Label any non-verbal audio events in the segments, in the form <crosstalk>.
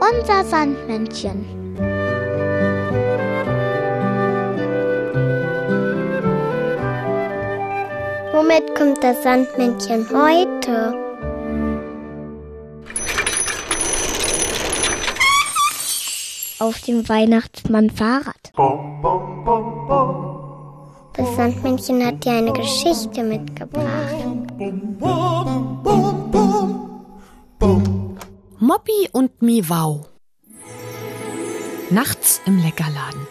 Unser Sandmännchen. Womit kommt das Sandmännchen heute? Auf dem Weihnachtsmann Fahrrad. Das Sandmännchen hat dir eine Geschichte mitgebracht. Moppi und Miwau. Nachts im Leckerladen.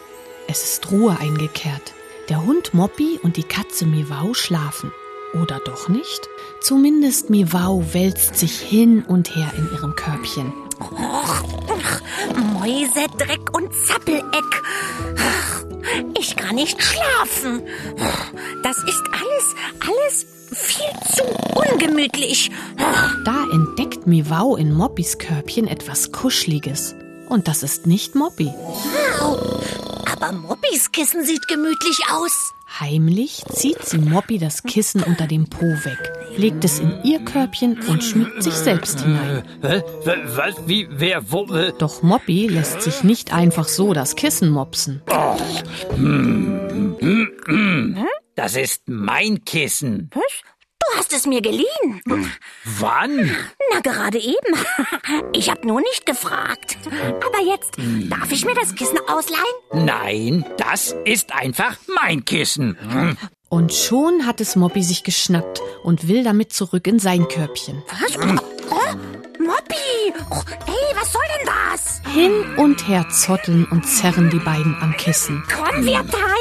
Es ist Ruhe eingekehrt. Der Hund Moppi und die Katze Miwau schlafen. Oder doch nicht? Zumindest Miwau wälzt sich hin und her in ihrem Körbchen. Och, Mäuse, Dreck und Zappeleck. Ich kann nicht schlafen. Das ist alles, alles viel zu ungemütlich. Da entdeckt Miwau in Moppis Körbchen etwas Kuschliges. Und das ist nicht Moppi. Aber Moppis Kissen sieht gemütlich aus. Heimlich zieht sie Moppi das Kissen unter dem Po weg, legt es in ihr Körbchen und schmiegt sich selbst hinein. Hä? Was? Wie? Wer? Wo? Doch Moppi lässt sich nicht einfach so das Kissen mopsen. Das ist mein Kissen. Was? Du hast es mir geliehen. Wann? Na, gerade eben. <laughs> Ich habe nur nicht gefragt. Aber jetzt, darf ich mir das Kissen ausleihen? Nein, das ist einfach mein Kissen. Hm. Und schon hat es Moppi sich geschnappt und will damit zurück in sein Körbchen. Was? Oh, Moppi! Oh, hey, was soll denn das? Hin und her zotteln und zerren die beiden am Kissen. Komm, wir teilen.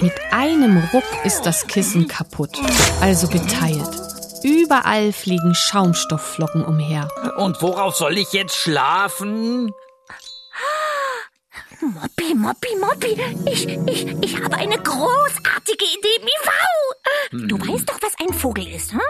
Mit einem Ruck ist das Kissen kaputt, also geteilt. Überall fliegen Schaumstoffflocken umher. Und worauf soll ich jetzt schlafen? Moppi, Moppi, Moppi. Ich, ich, ich habe eine großartige Idee, Miwau. Du weißt doch, was ein Vogel ist, hm?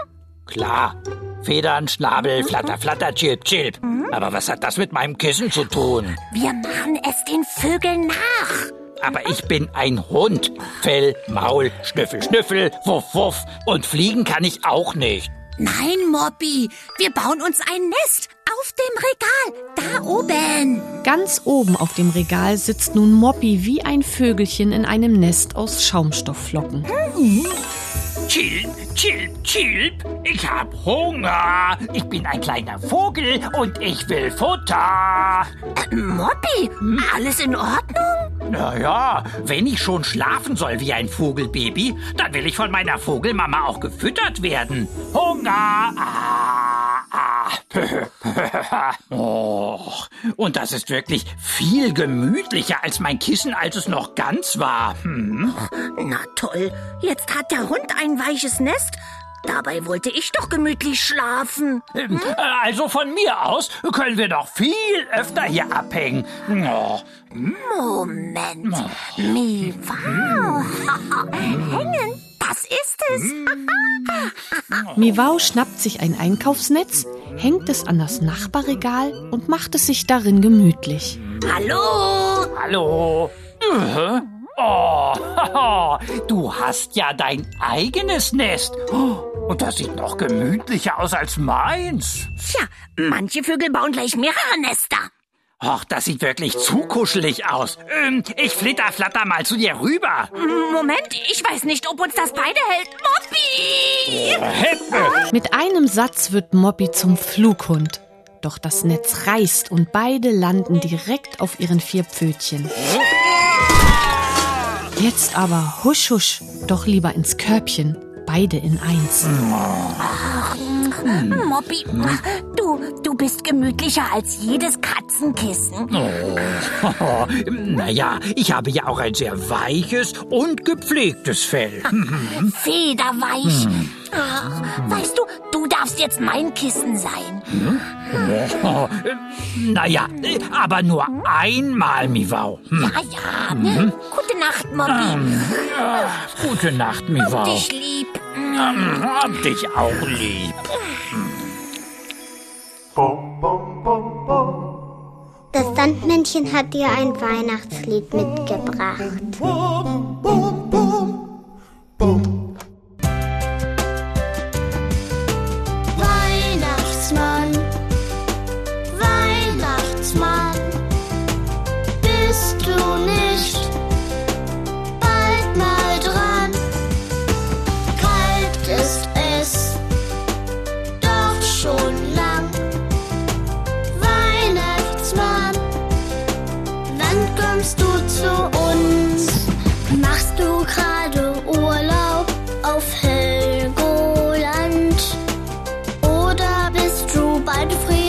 Klar. Federn, Schnabel, flatter, flatter, chilp, chilp. Aber was hat das mit meinem Kissen zu tun? Wir machen es den Vögeln nach. Aber ich bin ein Hund. Fell, Maul, Schnüffel, Schnüffel, wuff, wuff. Und fliegen kann ich auch nicht. Nein, Moppi, wir bauen uns ein Nest auf dem Regal, da oben. Ganz oben auf dem Regal sitzt nun Moppi wie ein Vögelchen in einem Nest aus Schaumstoffflocken. Chilp, chilp, chilp. Ich hab Hunger. Ich bin ein kleiner Vogel und ich will Futter. Äh, Moppi, alles in Ordnung? Naja, wenn ich schon schlafen soll wie ein Vogelbaby, dann will ich von meiner Vogelmama auch gefüttert werden. Hunger! Ah, ah. <laughs> oh, und das ist wirklich viel gemütlicher als mein Kissen, als es noch ganz war. Hm? Na toll, jetzt hat der Hund ein weiches Nest. Dabei wollte ich doch gemütlich schlafen. Ähm, Also von mir aus können wir doch viel öfter hier abhängen. Oh, Moment. Miwau. Hängen, das ist es. <laughs> Miwau schnappt sich ein Einkaufsnetz, hängt es an das Nachbarregal und macht es sich darin gemütlich. Hallo? hallo. Äh, Oh, <laughs> du hast ja dein eigenes Nest. Oh, Und das sieht noch gemütlicher aus als meins. Tja, manche Vögel bauen gleich mehrere Nester. Ach, das sieht wirklich zu kuschelig aus. Ähm, ich flitter flatter mal zu dir rüber. Moment, ich weiß nicht, ob uns das beide hält. Moppi! Heppe. Mit einem Satz wird Moppi zum Flughund. Doch das Netz reißt und beide landen direkt auf ihren vier Pfötchen. Jetzt aber husch husch, doch lieber ins Körbchen, beide in eins. Moppi, du, du bist gemütlicher als jedes Katzenkissen. Oh, <laughs> naja, ich habe ja auch ein sehr weiches und gepflegtes Fell. Federweich. Ach, weißt du, du darfst jetzt mein Kissen sein. Oh, naja, aber nur einmal, Miwau. Hm. Ja, ja. Ne? Gute Nacht, Moppi. Gute Nacht, Miwau. Dich lieb. Hab dich auch lieb. Das Sandmännchen hat dir ein Weihnachtslied mitgebracht. zu uns. Machst du gerade Urlaub auf Helgoland? Oder bist du bald friedlich?